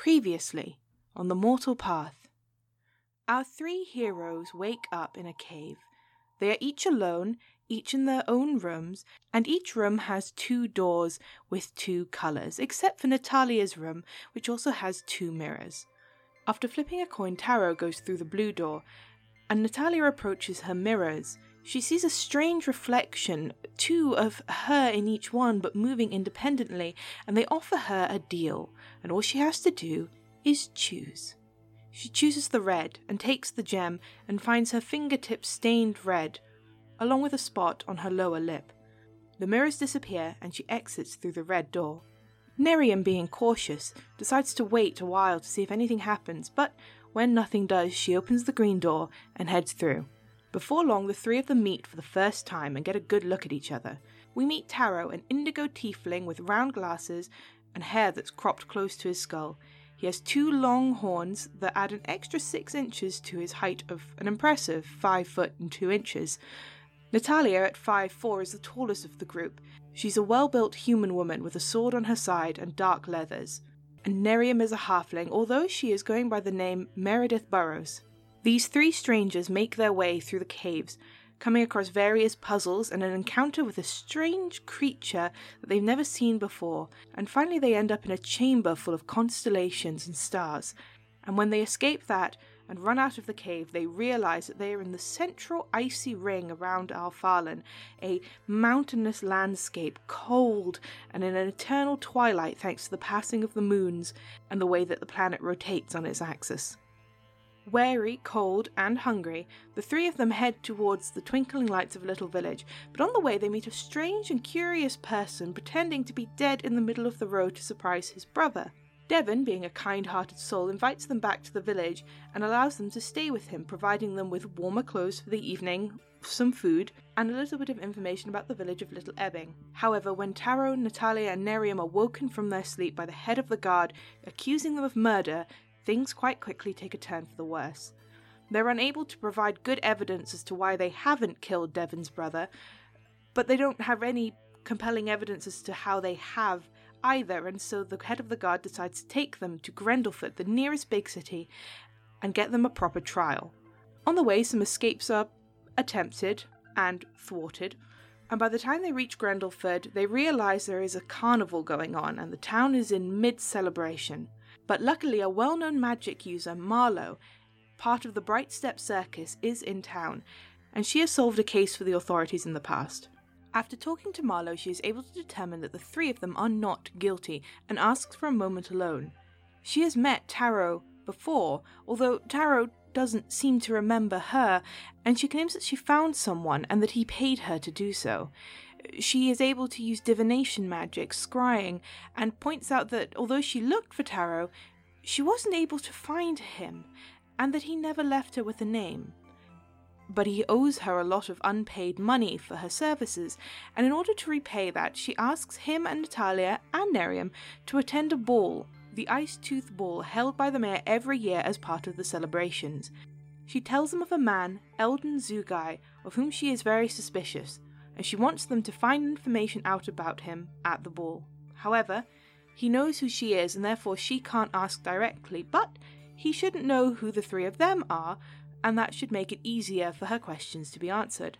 Previously, on the mortal path. Our three heroes wake up in a cave. They are each alone, each in their own rooms, and each room has two doors with two colours, except for Natalia's room, which also has two mirrors. After flipping a coin, Taro goes through the blue door, and Natalia approaches her mirrors. She sees a strange reflection, two of her in each one, but moving independently, and they offer her a deal, and all she has to do is choose. She chooses the red and takes the gem and finds her fingertips stained red, along with a spot on her lower lip. The mirrors disappear and she exits through the red door. Nerium, being cautious, decides to wait a while to see if anything happens, but when nothing does, she opens the green door and heads through. Before long, the three of them meet for the first time and get a good look at each other. We meet Taro, an indigo tiefling with round glasses and hair that's cropped close to his skull. He has two long horns that add an extra six inches to his height of an impressive five foot and two inches. Natalia, at five four, is the tallest of the group. She's a well built human woman with a sword on her side and dark leathers. And Nerium is a halfling, although she is going by the name Meredith Burrows. These three strangers make their way through the caves, coming across various puzzles and an encounter with a strange creature that they've never seen before, and finally they end up in a chamber full of constellations and stars. And when they escape that and run out of the cave, they realize that they are in the central icy ring around Alphalan, a mountainous landscape, cold and in an eternal twilight thanks to the passing of the moons and the way that the planet rotates on its axis. Weary, cold, and hungry, the three of them head towards the twinkling lights of a little village, but on the way they meet a strange and curious person pretending to be dead in the middle of the road to surprise his brother. Devon, being a kind hearted soul, invites them back to the village and allows them to stay with him, providing them with warmer clothes for the evening, some food, and a little bit of information about the village of Little Ebbing. However, when Taro, Natalia, and Nerium are woken from their sleep by the head of the guard, accusing them of murder, things quite quickly take a turn for the worse. They're unable to provide good evidence as to why they haven't killed Devon's brother, but they don't have any compelling evidence as to how they have either, and so the head of the guard decides to take them to Grendelford, the nearest big city, and get them a proper trial. On the way, some escapes are attempted and thwarted, and by the time they reach Grendelford, they realize there is a carnival going on and the town is in mid celebration. But luckily, a well known magic user, Marlowe, part of the Bright Step Circus, is in town, and she has solved a case for the authorities in the past. After talking to Marlowe, she is able to determine that the three of them are not guilty and asks for a moment alone. She has met Taro before, although Taro doesn't seem to remember her, and she claims that she found someone and that he paid her to do so she is able to use divination magic, scrying, and points out that although she looked for Taro, she wasn't able to find him, and that he never left her with a name. But he owes her a lot of unpaid money for her services, and in order to repay that, she asks him and Natalia and Nerium to attend a ball, the Ice Tooth Ball, held by the mayor every year as part of the celebrations. She tells them of a man, Eldon Zugai, of whom she is very suspicious, and she wants them to find information out about him at the ball. However, he knows who she is and therefore she can't ask directly, but he shouldn't know who the three of them are, and that should make it easier for her questions to be answered.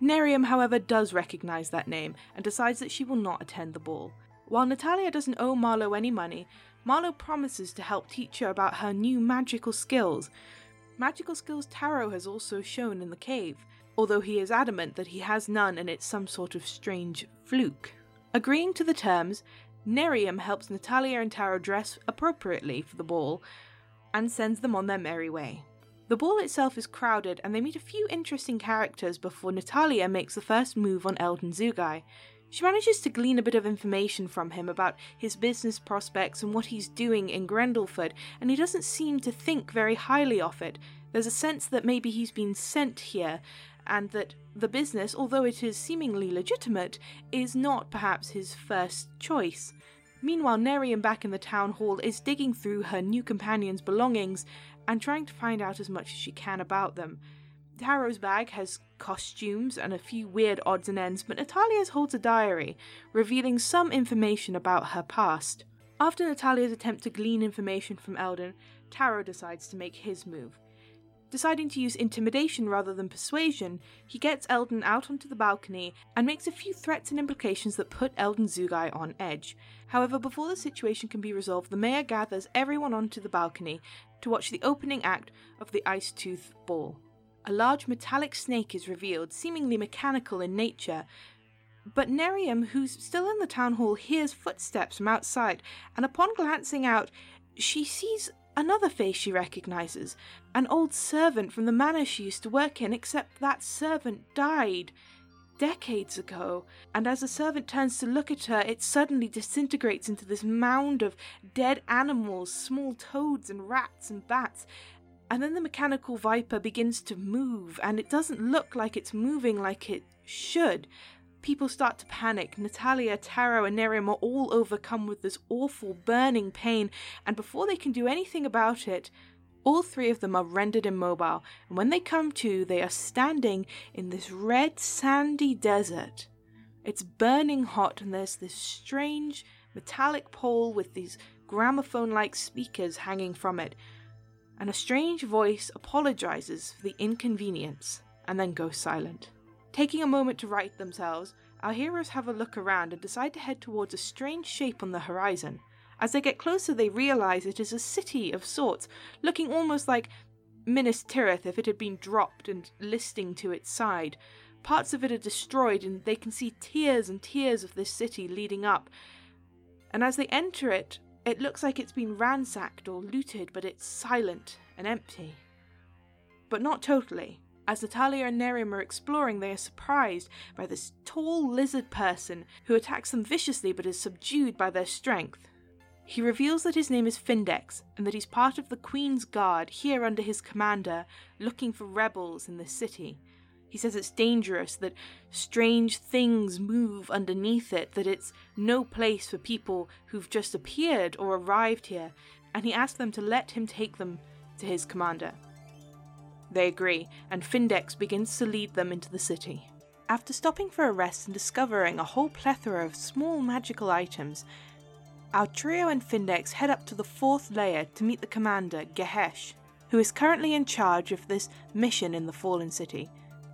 Nerium, however, does recognize that name and decides that she will not attend the ball. While Natalia doesn't owe Marlowe any money, Marlowe promises to help teach her about her new magical skills. Magical skills Taro has also shown in the cave, although he is adamant that he has none and it's some sort of strange fluke. Agreeing to the terms, Nerium helps Natalia and Taro dress appropriately for the ball and sends them on their merry way. The ball itself is crowded and they meet a few interesting characters before Natalia makes the first move on Eldon Zugai. She manages to glean a bit of information from him about his business prospects and what he's doing in Grendelford, and he doesn't seem to think very highly of it. There's a sense that maybe he's been sent here and that the business, although it is seemingly legitimate, is not perhaps his first choice. Meanwhile, Nerium back in the town hall is digging through her new companion's belongings and trying to find out as much as she can about them. Taro's bag has costumes and a few weird odds and ends, but Natalia's holds a diary, revealing some information about her past. After Natalia's attempt to glean information from Eldon, Taro decides to make his move. Deciding to use intimidation rather than persuasion, he gets Eldon out onto the balcony and makes a few threats and implications that put Eldon Zugai on edge. However, before the situation can be resolved, the mayor gathers everyone onto the balcony to watch the opening act of the Ice Tooth Ball. A large metallic snake is revealed, seemingly mechanical in nature, but Nerium, who's still in the town hall, hears footsteps from outside, and upon glancing out, she sees Another face she recognizes an old servant from the manor she used to work in, except that servant died decades ago. And as the servant turns to look at her, it suddenly disintegrates into this mound of dead animals, small toads and rats and bats. And then the mechanical viper begins to move, and it doesn't look like it's moving like it should people start to panic. Natalia, Taro, and Nerium are all overcome with this awful burning pain, and before they can do anything about it, all three of them are rendered immobile, and when they come to, they are standing in this red sandy desert. It's burning hot, and there's this strange metallic pole with these gramophone like speakers hanging from it, and a strange voice apologizes for the inconvenience and then goes silent. Taking a moment to right themselves, our heroes have a look around and decide to head towards a strange shape on the horizon. As they get closer, they realize it is a city of sorts, looking almost like Minas Tirith if it had been dropped and listing to its side. Parts of it are destroyed, and they can see tiers and tiers of this city leading up. And as they enter it, it looks like it's been ransacked or looted, but it's silent and empty. But not totally. As Natalia and Nerium are exploring, they are surprised by this tall lizard person who attacks them viciously but is subdued by their strength. He reveals that his name is Findex and that he's part of the Queen's Guard here under his commander, looking for rebels in this city. He says it's dangerous, that strange things move underneath it, that it's no place for people who've just appeared or arrived here, and he asks them to let him take them to his commander. They agree, and Findex begins to lead them into the city. After stopping for a rest and discovering a whole plethora of small magical items, our trio and Findex head up to the fourth layer to meet the commander, Gehesh, who is currently in charge of this mission in the Fallen City.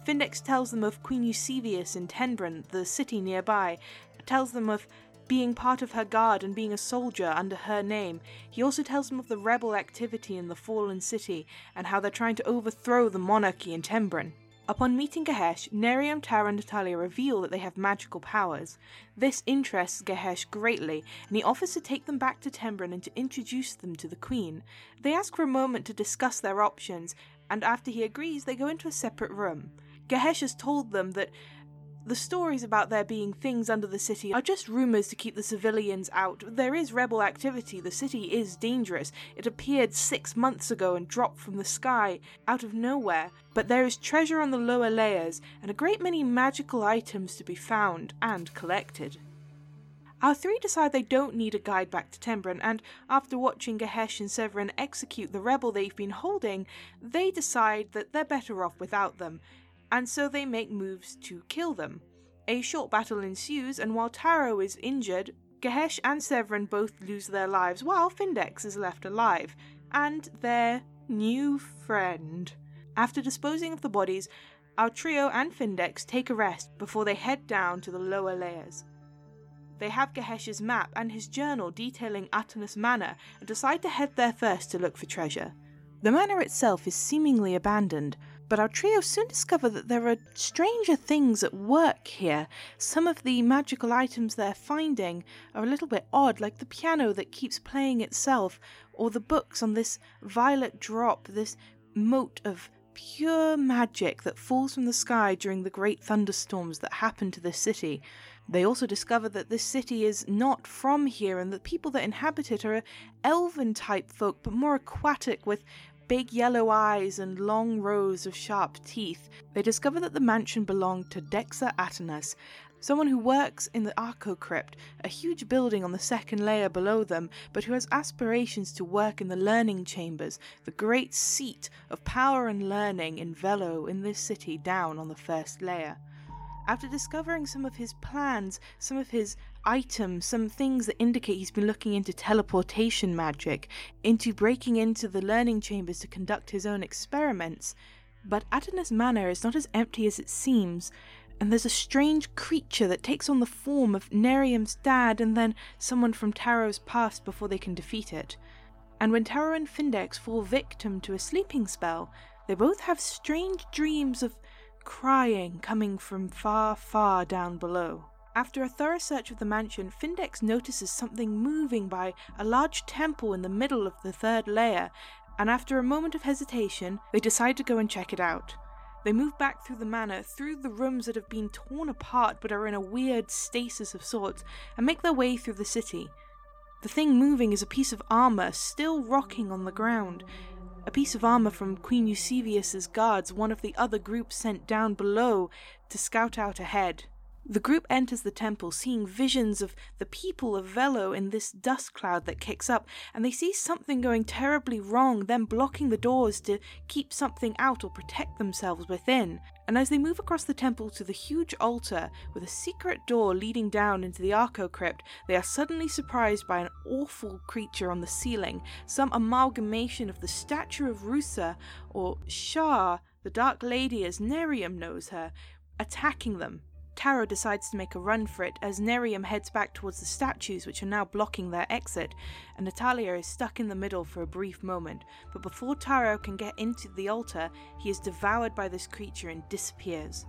Findex tells them of Queen Eusebius in Tenbren, the city nearby, tells them of being part of her guard and being a soldier under her name. He also tells them of the rebel activity in the fallen city and how they're trying to overthrow the monarchy in Tenbren. Upon meeting Gehesh, Nerium, Taro, and Natalia reveal that they have magical powers. This interests Gehesh greatly, and he offers to take them back to Tenbren and to introduce them to the Queen. They ask for a moment to discuss their options, and after he agrees, they go into a separate room. Gehesh has told them that the stories about there being things under the city are just rumours to keep the civilians out. There is rebel activity, the city is dangerous. It appeared six months ago and dropped from the sky out of nowhere. But there is treasure on the lower layers, and a great many magical items to be found and collected. Our three decide they don't need a guide back to Tenbren, and after watching Gehesh and Severin execute the rebel they've been holding, they decide that they're better off without them and so they make moves to kill them. A short battle ensues, and while Taro is injured, Gehesh and Severin both lose their lives while Findex is left alive, and their new friend. After disposing of the bodies, our trio and Findex take a rest before they head down to the lower layers. They have Gehesh's map and his journal detailing Atanus Manor and decide to head there first to look for treasure. The manor itself is seemingly abandoned, but our trio soon discover that there are stranger things at work here. Some of the magical items they're finding are a little bit odd, like the piano that keeps playing itself, or the books on this violet drop, this mote of pure magic that falls from the sky during the great thunderstorms that happen to this city. They also discover that this city is not from here and the people that inhabit it are elven type folk, but more aquatic with big yellow eyes and long rows of sharp teeth, they discover that the mansion belonged to Dexa Atanus, someone who works in the Arco Crypt, a huge building on the second layer below them, but who has aspirations to work in the learning chambers, the great seat of power and learning in Velo in this city down on the first layer. After discovering some of his plans, some of his items, some things that indicate he's been looking into teleportation magic, into breaking into the learning chambers to conduct his own experiments. But Atonus Manor is not as empty as it seems, and there's a strange creature that takes on the form of Nerium's dad and then someone from Taro's past before they can defeat it. And when Taro and Findex fall victim to a sleeping spell, they both have strange dreams of crying coming from far, far down below. After a thorough search of the mansion, Findex notices something moving by a large temple in the middle of the third layer, and after a moment of hesitation, they decide to go and check it out. They move back through the manor, through the rooms that have been torn apart but are in a weird stasis of sorts, and make their way through the city. The thing moving is a piece of armor still rocking on the ground. A piece of armor from Queen Eusebius's guards, one of the other groups sent down below to scout out ahead. The group enters the temple, seeing visions of the people of Velo in this dust cloud that kicks up, and they see something going terribly wrong, them blocking the doors to keep something out or protect themselves within. And as they move across the temple to the huge altar with a secret door leading down into the Arco crypt, they are suddenly surprised by an awful creature on the ceiling, some amalgamation of the statue of Rusa, or Shar, the Dark Lady as Nerium knows her, attacking them. Taro decides to make a run for it as Nerium heads back towards the statues which are now blocking their exit, and Natalia is stuck in the middle for a brief moment. But before Taro can get into the altar, he is devoured by this creature and disappears.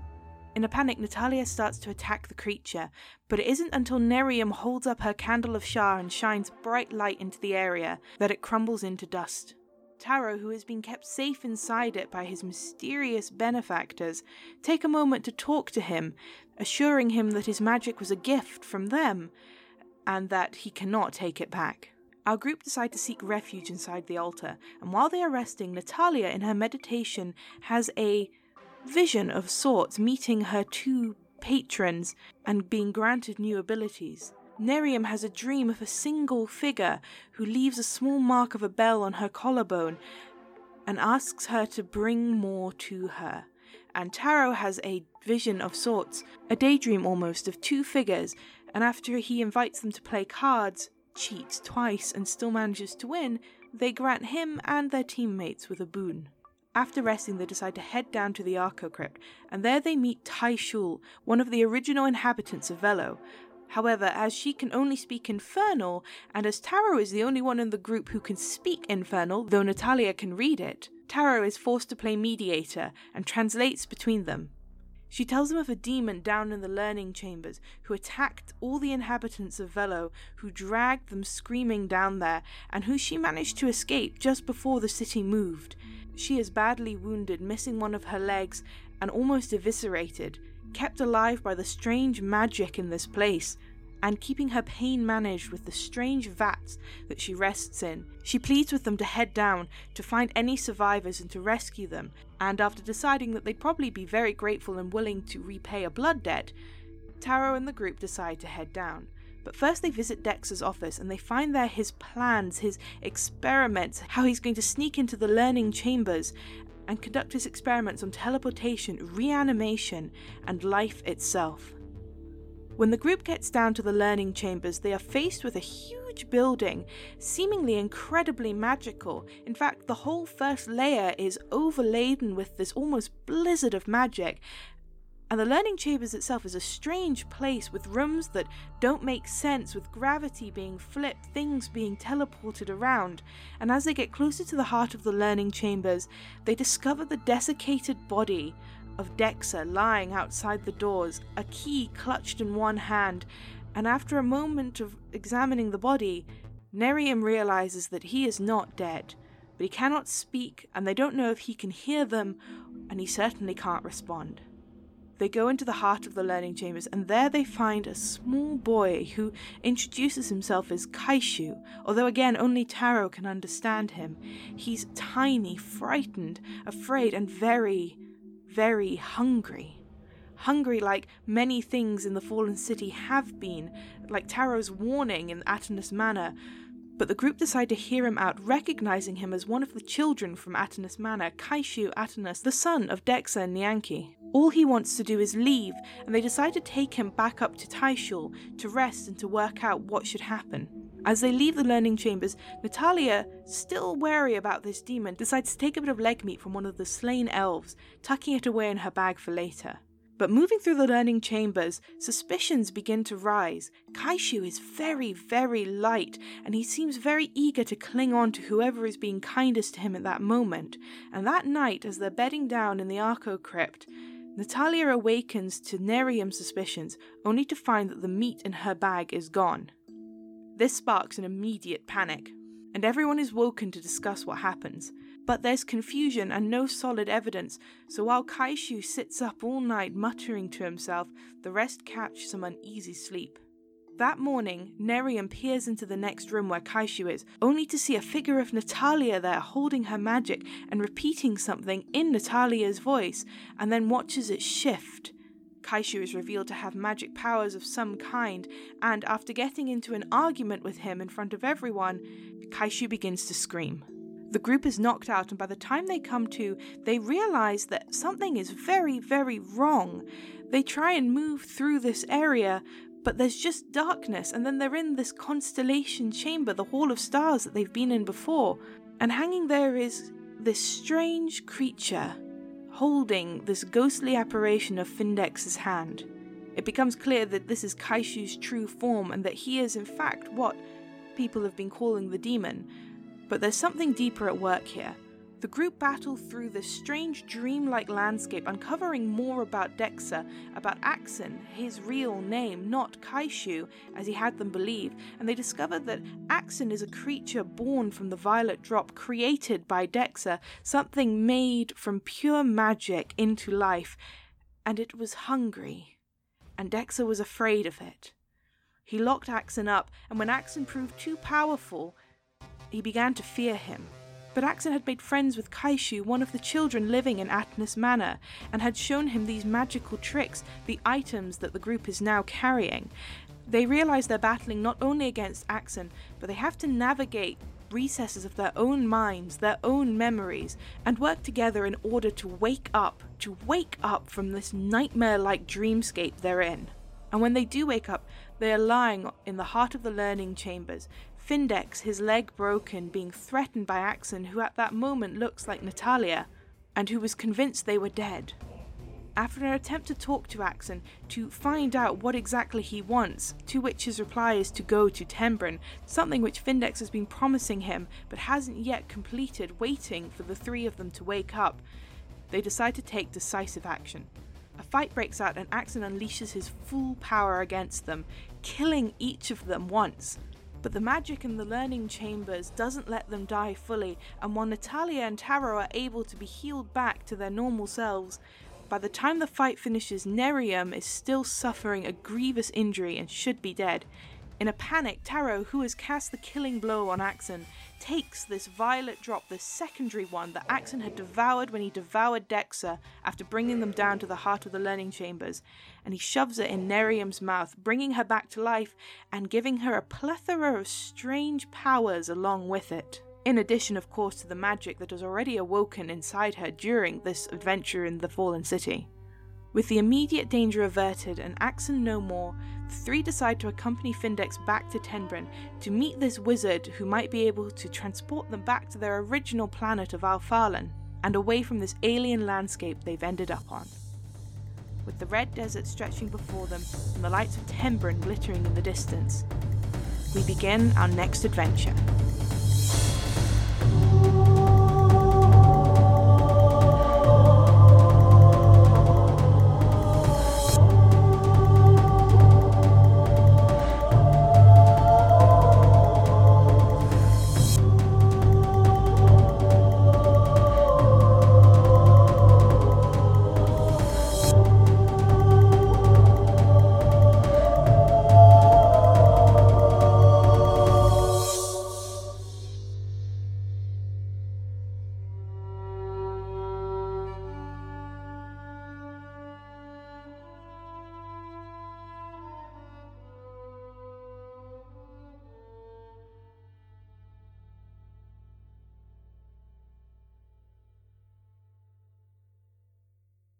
In a panic, Natalia starts to attack the creature, but it isn't until Nerium holds up her candle of Shar and shines bright light into the area that it crumbles into dust. Taro, who has been kept safe inside it by his mysterious benefactors, take a moment to talk to him, assuring him that his magic was a gift from them and that he cannot take it back. Our group decide to seek refuge inside the altar, and while they are resting, Natalia, in her meditation, has a vision of sorts meeting her two patrons and being granted new abilities. Nerium has a dream of a single figure who leaves a small mark of a bell on her collarbone and asks her to bring more to her. And Taro has a vision of sorts, a daydream almost, of two figures, and after he invites them to play cards, cheats twice, and still manages to win, they grant him and their teammates with a boon. After resting, they decide to head down to the Arco Crypt, and there they meet Tai Shul, one of the original inhabitants of Velo, However, as she can only speak Infernal, and as Taro is the only one in the group who can speak Infernal, though Natalia can read it, Taro is forced to play mediator and translates between them. She tells them of a demon down in the learning chambers who attacked all the inhabitants of Velo, who dragged them screaming down there, and who she managed to escape just before the city moved. She is badly wounded, missing one of her legs, and almost eviscerated, kept alive by the strange magic in this place, and keeping her pain managed with the strange vats that she rests in. She pleads with them to head down to find any survivors and to rescue them, and after deciding that they'd probably be very grateful and willing to repay a blood debt, Taro and the group decide to head down. But first, they visit Dexa's office and they find there his plans, his experiments, how he's going to sneak into the learning chambers and conduct his experiments on teleportation, reanimation, and life itself. When the group gets down to the learning chambers, they are faced with a huge building, seemingly incredibly magical. In fact, the whole first layer is overladen with this almost blizzard of magic, and the learning chambers itself is a strange place with rooms that don't make sense, with gravity being flipped, things being teleported around. And as they get closer to the heart of the learning chambers, they discover the desiccated body of Dexa lying outside the doors, a key clutched in one hand. And after a moment of examining the body, Nerium realizes that he is not dead, but he cannot speak, and they don't know if he can hear them, and he certainly can't respond. They go into the heart of the learning chambers, and there they find a small boy who introduces himself as Kaishu, although again only Taro can understand him. He's tiny, frightened, afraid, and very, very hungry. Hungry like many things in the fallen city have been, like Taro's warning in Atonus Manor, but the group decide to hear him out, recognizing him as one of the children from Atonus Manor, Kaishu Atonus, the son of Dexa and Nyanki. All he wants to do is leave, and they decide to take him back up to Taishul to rest and to work out what should happen. As they leave the learning chambers, Natalia, still wary about this demon, decides to take a bit of leg meat from one of the slain elves, tucking it away in her bag for later. But moving through the learning chambers, suspicions begin to rise. Kaishu is very, very light, and he seems very eager to cling on to whoever is being kindest to him at that moment. And that night, as they're bedding down in the Arco crypt, Natalia awakens to Nerium's suspicions, only to find that the meat in her bag is gone. This sparks an immediate panic, and everyone is woken to discuss what happens. But there's confusion and no solid evidence, so while Kaishu sits up all night muttering to himself, the rest catch some uneasy sleep. That morning, Nerium peers into the next room where Kaishu is, only to see a figure of Natalia there holding her magic and repeating something in Natalia's voice, and then watches it shift. Kaishu is revealed to have magic powers of some kind, and after getting into an argument with him in front of everyone, Kaishu begins to scream. The group is knocked out, and by the time they come to, they realize that something is very, very wrong. They try and move through this area, but there's just darkness, and then they're in this constellation chamber, the Hall of Stars that they've been in before. And hanging there is this strange creature holding this ghostly apparition of Findex's hand. It becomes clear that this is Kaishu's true form and that he is, in fact, what people have been calling the demon, but there's something deeper at work here. The group battle through this strange dreamlike landscape, uncovering more about Dexa, about Axon, his real name, not Kaishu, as he had them believe, and they discover that Axon is a creature born from the violet drop created by Dexa, something made from pure magic into life, and it was hungry, and Dexa was afraid of it. He locked Axon up, and when Axon proved too powerful, he began to fear him. But Axon had made friends with Kaishu, one of the children living in Atnus Manor, and had shown him these magical tricks, the items that the group is now carrying. They realize they're battling not only against Axon, but they have to navigate recesses of their own minds, their own memories, and work together in order to wake up, to wake up from this nightmare like dreamscape they're in. And when they do wake up, they are lying in the heart of the learning chambers, Findex, his leg broken, being threatened by Axon, who at that moment looks like Natalia, and who was convinced they were dead. After an attempt to talk to Axon to find out what exactly he wants, to which his reply is to go to Tenbren, something which Findex has been promising him but hasn't yet completed, waiting for the three of them to wake up, they decide to take decisive action. A fight breaks out and Axon unleashes his full power against them, killing each of them once. But the magic in the learning chambers doesn't let them die fully, and while Natalia and Taro are able to be healed back to their normal selves, by the time the fight finishes, Nerium is still suffering a grievous injury and should be dead. In a panic, Taro, who has cast the killing blow on Axon, takes this violet drop, the secondary one that Axon had devoured when he devoured Dexa after bringing them down to the heart of the learning chambers, and he shoves it in Nerium's mouth, bringing her back to life and giving her a plethora of strange powers along with it. In addition, of course, to the magic that has already awoken inside her during this adventure in the Fallen City. With the immediate danger averted and Axon no more, three decide to accompany Findex back to Tenbren to meet this wizard who might be able to transport them back to their original planet of Alphalan and away from this alien landscape they've ended up on. With the red desert stretching before them and the lights of Tenbren glittering in the distance, we begin our next adventure.